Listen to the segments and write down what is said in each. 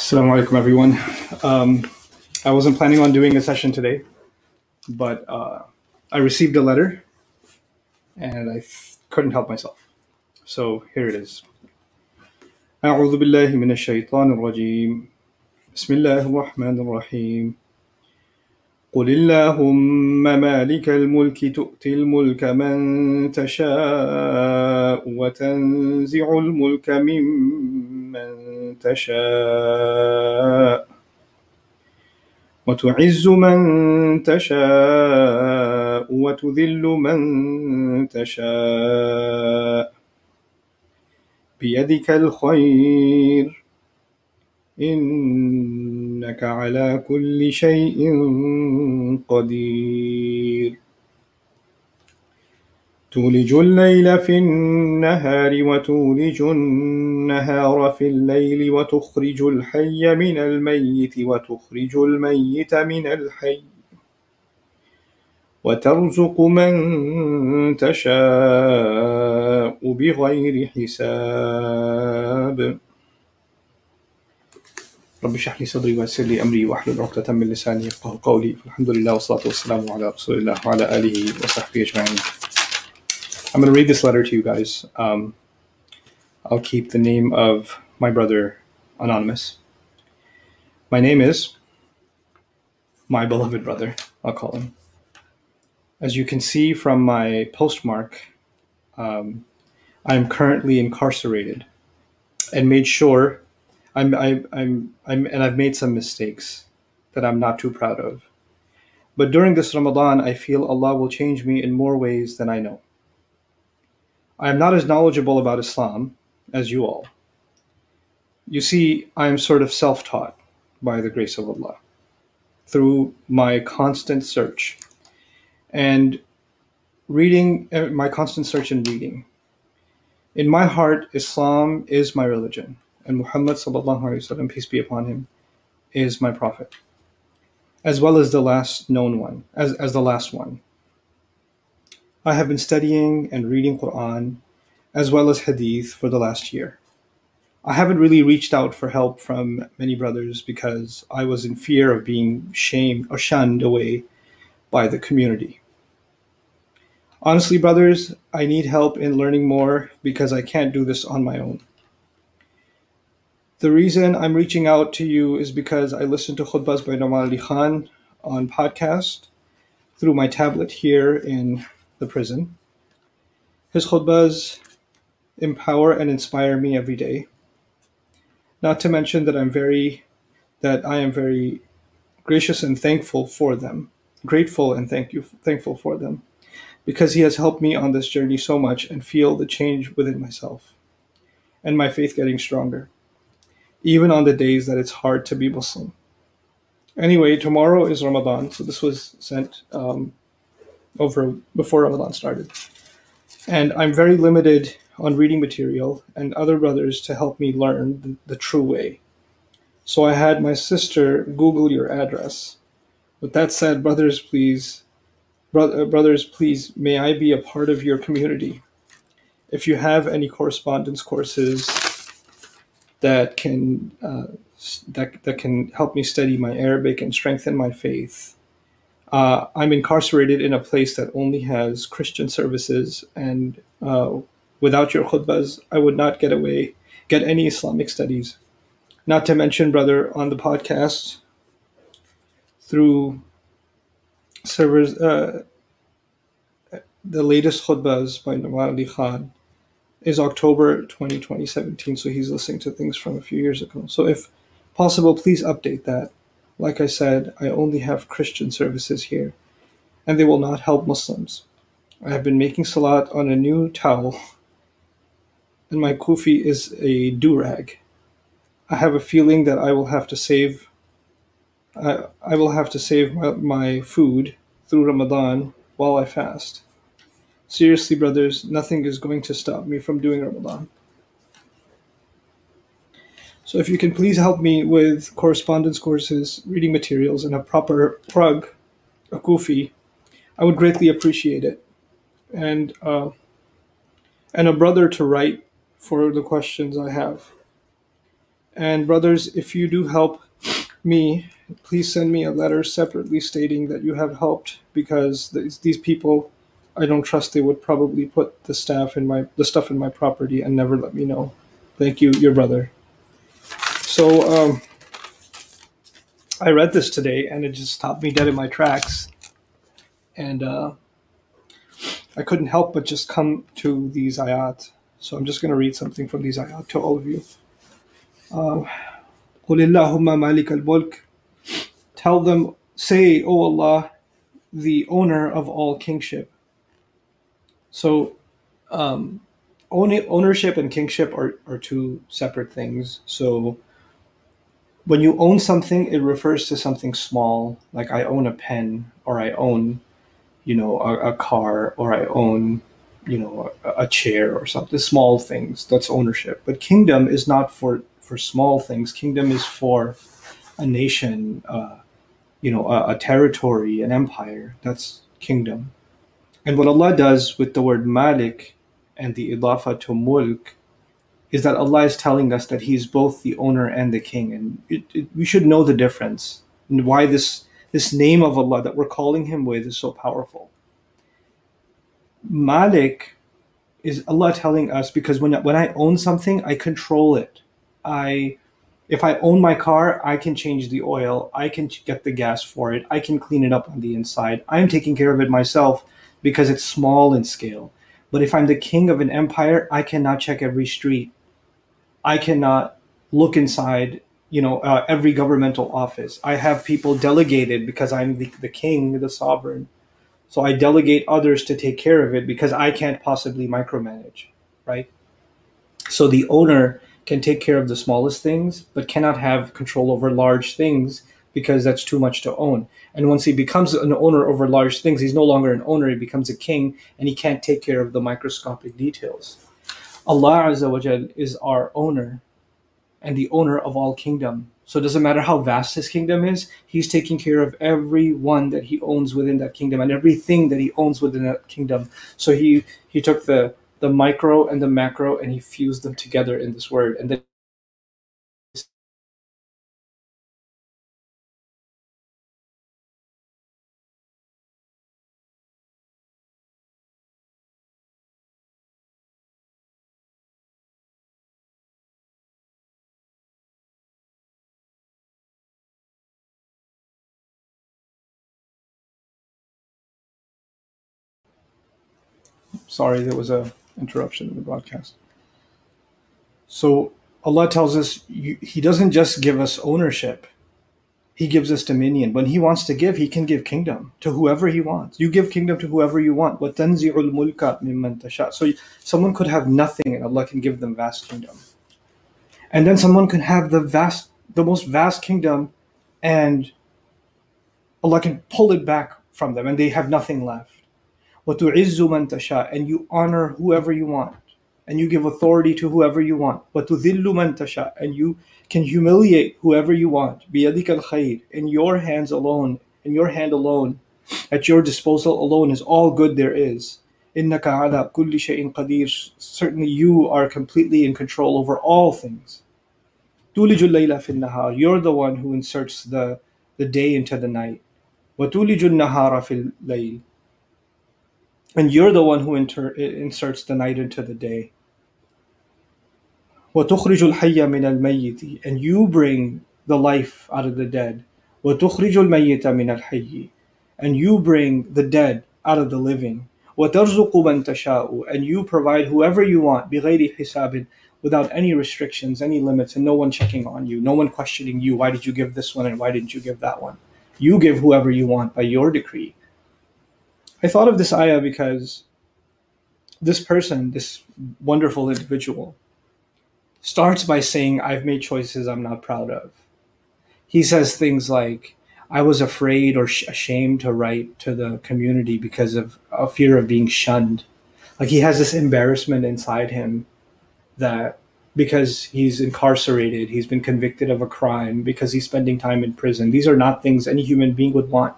Assalamu alaikum, everyone. Um, I wasn't planning on doing a session today, but uh, I received a letter and I f- couldn't help myself. So here it is. أعوذ بالله من الشيطان الرجيم بسم الله الرحمن الرحيم قل اللهم مالك الملك تؤتي الملك من تشاء وتنزع الملك ممن تشاء. وتعز من تشاء وتذل من تشاء. بيدك الخير. إنك على كل شيء قدير. تولج الليل في النهار وتولج النهار في الليل وتخرج الحي من الميت وتخرج الميت من الحي وترزق من تشاء بغير حساب. رب اشرح لي صدري ويسر لي أمري واحلل عقدة من لساني يفقهوا قولي. الحمد لله والصلاة والسلام على رسول الله وعلى آله وصحبه أجمعين. I'm going to read this letter to you guys. Um, I'll keep the name of my brother anonymous. My name is my beloved brother, I'll call him. As you can see from my postmark, um, I'm currently incarcerated and made sure I'm, I, I'm, I'm, and I've made some mistakes that I'm not too proud of. But during this Ramadan, I feel Allah will change me in more ways than I know. I am not as knowledgeable about Islam as you all. You see, I am sort of self taught by the grace of Allah through my constant search and reading, uh, my constant search and reading. In my heart, Islam is my religion, and Muhammad, وسلم, peace be upon him, is my prophet, as well as the last known one, as, as the last one. I have been studying and reading Quran as well as Hadith for the last year. I haven't really reached out for help from many brothers because I was in fear of being shamed or shunned away by the community. Honestly, brothers, I need help in learning more because I can't do this on my own. The reason I'm reaching out to you is because I listened to khutbahs by Nouman Ali Khan on podcast through my tablet here in the prison. His khutbahs empower and inspire me every day. Not to mention that I'm very that I am very gracious and thankful for them. Grateful and thank you thankful for them because he has helped me on this journey so much and feel the change within myself and my faith getting stronger even on the days that it's hard to be Muslim. Anyway, tomorrow is Ramadan, so this was sent um, over before Ramadan started. And I'm very limited on reading material and other brothers to help me learn the, the true way. So I had my sister Google your address. With that said, brothers, please, bro- uh, brothers, please, may I be a part of your community. If you have any correspondence courses that can uh, that that can help me study my Arabic and strengthen my faith, uh, I'm incarcerated in a place that only has Christian services, and uh, without your khutbahs, I would not get away, get any Islamic studies. Not to mention, brother, on the podcast through servers, uh, the latest khutbahs by Nouman Ali Khan is October 20, 2017. So he's listening to things from a few years ago. So if possible, please update that. Like I said, I only have Christian services here, and they will not help Muslims. I have been making salat on a new towel, and my kufi is a durag. I have a feeling that I will have to save. I, I will have to save my, my food through Ramadan while I fast. Seriously, brothers, nothing is going to stop me from doing Ramadan. So if you can please help me with correspondence courses, reading materials, and a proper rug, a kufi, I would greatly appreciate it. And uh, and a brother to write for the questions I have. And brothers, if you do help me, please send me a letter separately stating that you have helped because these, these people, I don't trust they would probably put the staff in my the stuff in my property and never let me know. Thank you, your brother. So um, I read this today and it just stopped me dead in my tracks, and uh, I couldn't help but just come to these ayat. So I'm just going to read something from these ayat to all of you. Uh, قل اللهم مالك الملك Tell them, say, O Allah, the owner of all kingship. So, um, ownership and kingship are, are two separate things. So, when you own something, it refers to something small, like I own a pen, or I own, you know, a, a car, or I own, you know, a, a chair or something. Small things. That's ownership. But kingdom is not for for small things. Kingdom is for a nation, uh, you know, a, a territory, an empire. That's kingdom. And what Allah does with the word Malik and the idafa to mulk is that Allah is telling us that He is both the owner and the king, and it, it, we should know the difference and why this this name of Allah that we're calling Him with is so powerful. Malik is Allah telling us because when when I own something, I control it. I if I own my car, I can change the oil, I can get the gas for it, I can clean it up on the inside. I'm taking care of it myself because it's small in scale. But if I'm the king of an empire, I cannot check every street. I cannot look inside, you know, uh, every governmental office. I have people delegated because I'm the, the king, the sovereign. So I delegate others to take care of it because I can't possibly micromanage, right? So the owner can take care of the smallest things, but cannot have control over large things because that's too much to own. And once he becomes an owner over large things, he's no longer an owner, he becomes a king, and he can't take care of the microscopic details. Allah Azza wa Jal is our owner and the owner of all kingdom. So it doesn't matter how vast his kingdom is, he's taking care of everyone that he owns within that kingdom and everything that he owns within that kingdom. So he he took the the micro and the macro and he fused them together in this word and then sorry there was a interruption in the broadcast. So Allah tells us you, He doesn't just give us ownership, He gives us dominion. When He wants to give, He can give kingdom to whoever He wants. You give kingdom to whoever you want. So someone could have nothing and Allah can give them vast kingdom. And then someone can have the vast, the most vast kingdom and Allah can pull it back from them and they have nothing left. وَتُعِزُّ مَن تَشَاءُ And you honor whoever you want. And you give authority to whoever you want. وَتُذِلُّ مَن تَشَاءُ And you can humiliate whoever you want. بِيَدِكَ الْخَيْرِ In your hands alone, in your hand alone, at your disposal alone is all good there is. إِنَّكَ عَلَى كُلِّ شَيْءٍ قَدِيرٌ Certainly you are completely in control over all things. تُولِجُ اللَّيْلَ فِي النَّهَارِ You're the one who inserts the, the day into the night. وَتُولِجُ النَّهَارَ فِي اللَّيْلِ and you're the one who inter- inserts the night into the day. وَتُخْرِجُ الْحَيَّ مِنَ الْمَيِّتِ And you bring the life out of the dead. وَتُخْرِجُ الْمَيِّتَ مِنَ الْحَيِّ And you bring the dead out of the living. وَتَرْزُقُ مَن تَشَاءُ And you provide whoever you want بِغَيْرِ حِسَابٍ without any restrictions, any limits, and no one checking on you, no one questioning you, why did you give this one and why didn't you give that one? You give whoever you want by your decree. I thought of this ayah because this person, this wonderful individual, starts by saying, I've made choices I'm not proud of. He says things like, I was afraid or sh- ashamed to write to the community because of a fear of being shunned. Like he has this embarrassment inside him that because he's incarcerated, he's been convicted of a crime, because he's spending time in prison. These are not things any human being would want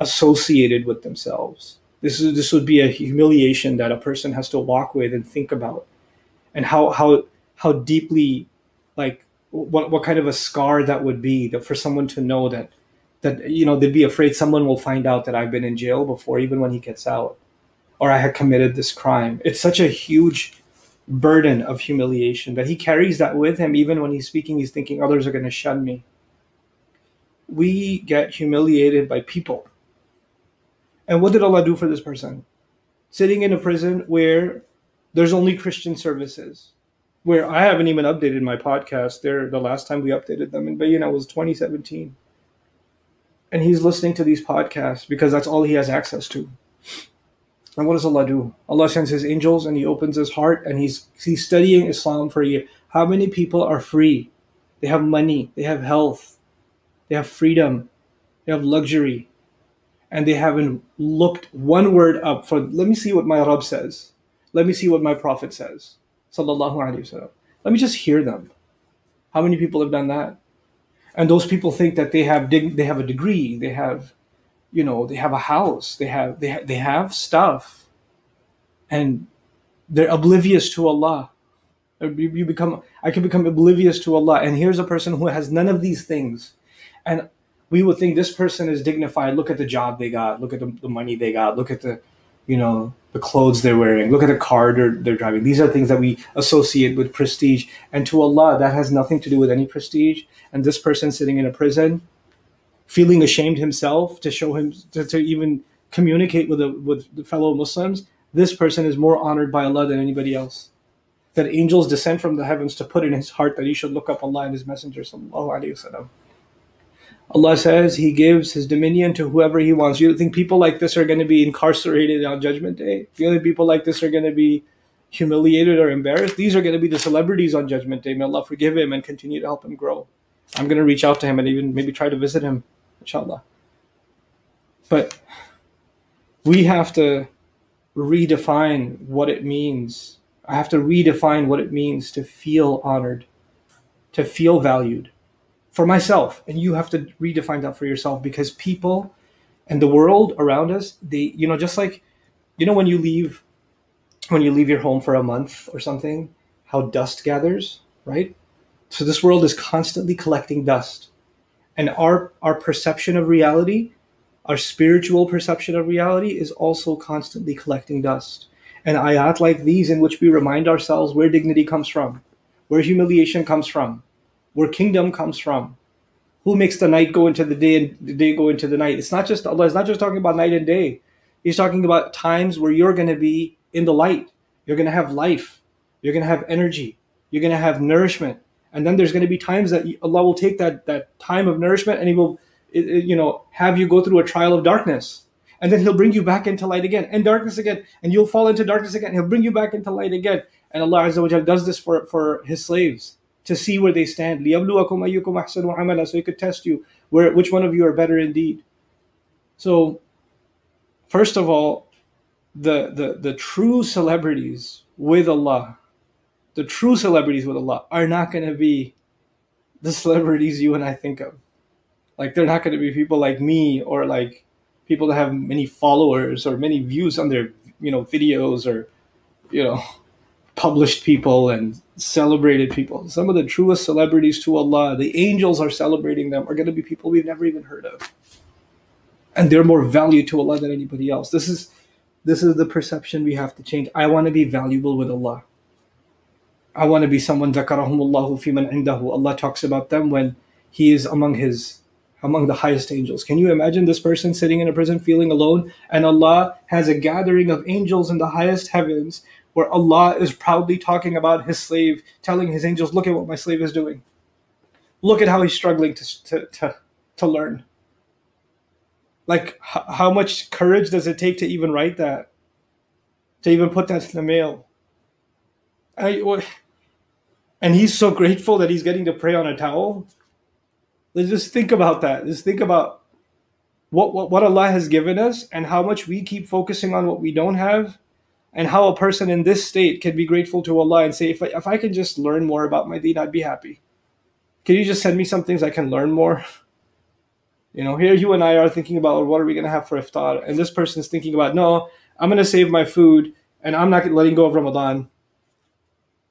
associated with themselves. This is this would be a humiliation that a person has to walk with and think about, and how how how deeply like what what kind of a scar that would be that for someone to know that that you know they'd be afraid someone will find out that I've been in jail before even when he gets out or I had committed this crime. It's such a huge burden of humiliation that he carries that with him even when he's speaking he's thinking others are going to shun me. We get humiliated by people. And what did Allah do for this person? Sitting in a prison where there's only Christian services where I haven't even updated my podcast. There, the last time we updated them in Bayyinah was 2017, and he's listening to these podcasts because that's all he has access to. And what does Allah do? Allah sends His angels and He opens His heart and He's He's studying Islam for a year. How many people are free? They have money, they have health, they have freedom, they have luxury, and they haven't looked one word up for. Let me see what my Rabb says. Let me see what my Prophet says sallallahu alaihi wasallam. Let me just hear them. How many people have done that? And those people think that they have dig- they have a degree, they have, you know, they have a house, they have they ha- they have stuff, and they're oblivious to Allah. You become I can become oblivious to Allah, and here's a person who has none of these things, and we would think this person is dignified. Look at the job they got. Look at the, the money they got. Look at the, you know, the clothes they're wearing, look at the car they're, they're driving. These are things that we associate with prestige. And to Allah, that has nothing to do with any prestige. And this person sitting in a prison, feeling ashamed himself to show him, to, to even communicate with, a, with the fellow Muslims, this person is more honored by Allah than anybody else. That angels descend from the heavens to put in his heart that he should look up Allah and his Messenger. Sallallahu Alaihi Wasallam. Allah says He gives His dominion to whoever He wants. You think people like this are going to be incarcerated on Judgment Day? The only people like this are going to be humiliated or embarrassed? These are going to be the celebrities on Judgment Day. May Allah forgive him and continue to help him grow. I'm going to reach out to him and even maybe try to visit him, inshallah. But we have to redefine what it means. I have to redefine what it means to feel honored, to feel valued for myself and you have to redefine that for yourself because people and the world around us they you know just like you know when you leave when you leave your home for a month or something how dust gathers right? So this world is constantly collecting dust. And our our perception of reality our spiritual perception of reality is also constantly collecting dust. And ayat like these in which we remind ourselves where dignity comes from where humiliation comes from where kingdom comes from. Who makes the night go into the day and the day go into the night? It's not just Allah is not just talking about night and day. He's talking about times where you're going to be in the light. You're going to have life. You're going to have energy. You're going to have nourishment. And then there's going to be times that Allah will take that that time of nourishment and He will, you know, have you go through a trial of darkness and then he'll bring you back into light again and darkness again and you'll fall into darkness again he'll bring you back into light again and allah Azza wa does this for, for his slaves to see where they stand. So he could test you where which one of you are better indeed. So first of all, the the, the true celebrities with Allah, the true celebrities with Allah are not gonna be the celebrities you and I think of. Like they're not gonna be people like me or like people that have many followers or many views on their you know videos or you know published people and celebrated people. Some of the truest celebrities to Allah, the angels are celebrating them, are going to be people we've never even heard of. And they're more valued to Allah than anybody else. This is this is the perception we have to change. I want to be valuable with Allah. I want to be someone zakarahumullahu fiman indahu. Allah talks about them when he is among his among the highest angels. Can you imagine this person sitting in a prison feeling alone and Allah has a gathering of angels in the highest heavens where Allah is proudly talking about his slave, telling his angels, Look at what my slave is doing. Look at how he's struggling to, to, to, to learn. Like, h- how much courage does it take to even write that? To even put that in the mail? I, and he's so grateful that he's getting to pray on a towel. Let's just think about that. Just think about what, what, what Allah has given us and how much we keep focusing on what we don't have and how a person in this state can be grateful to Allah and say, if I, if I can just learn more about my deen, I'd be happy. Can you just send me some things I can learn more? You know, here you and I are thinking about what are we going to have for iftar, and this person's thinking about, no, I'm going to save my food and I'm not letting go of Ramadan.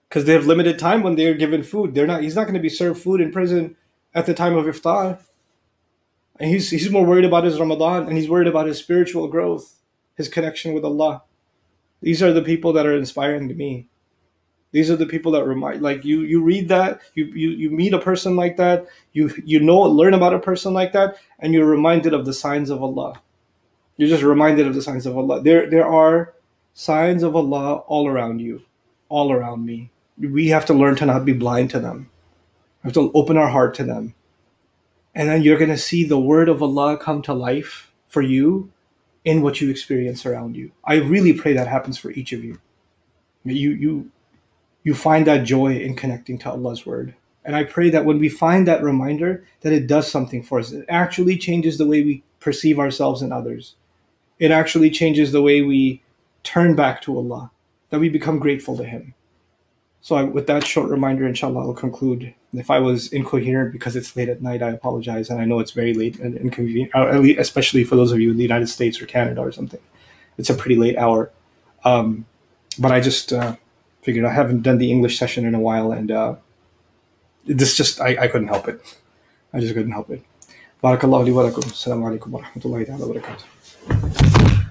because they have limited time when they're given food. They're not. He's not going to be served food in prison at the time of iftar. And he's he's more worried about his Ramadan and he's worried about his spiritual growth, his connection with Allah. These are the people that are inspiring to me. These are the people that remind like you you read that, you you, you meet a person like that, you you know learn about a person like that, and you're reminded of the signs of Allah. You're just reminded of the signs of Allah. There there are signs of Allah all around you, all around me. We have to learn to not be blind to them. We have to open our heart to them. And then you're gonna see the word of Allah come to life for you in what you experience around you. I really pray that happens for each of you. You you you find that joy in connecting to Allah's word. And I pray that when we find that reminder, that it does something for us. It actually changes the way we perceive ourselves and others. It actually changes the way we turn back to Allah, that we become grateful to Him. So, I, with that short reminder, inshallah, I'll conclude. If I was incoherent because it's late at night, I apologize. And I know it's very late and inconvenient, uh, especially for those of you in the United States or Canada or something. It's a pretty late hour. Um, but I just uh, figured I haven't done the English session in a while, and uh, this just, I, I couldn't help it. I just couldn't help it. Barakallahu li wa lakum. Assalamu alaikum wa rahmatullahi wa barakatuh.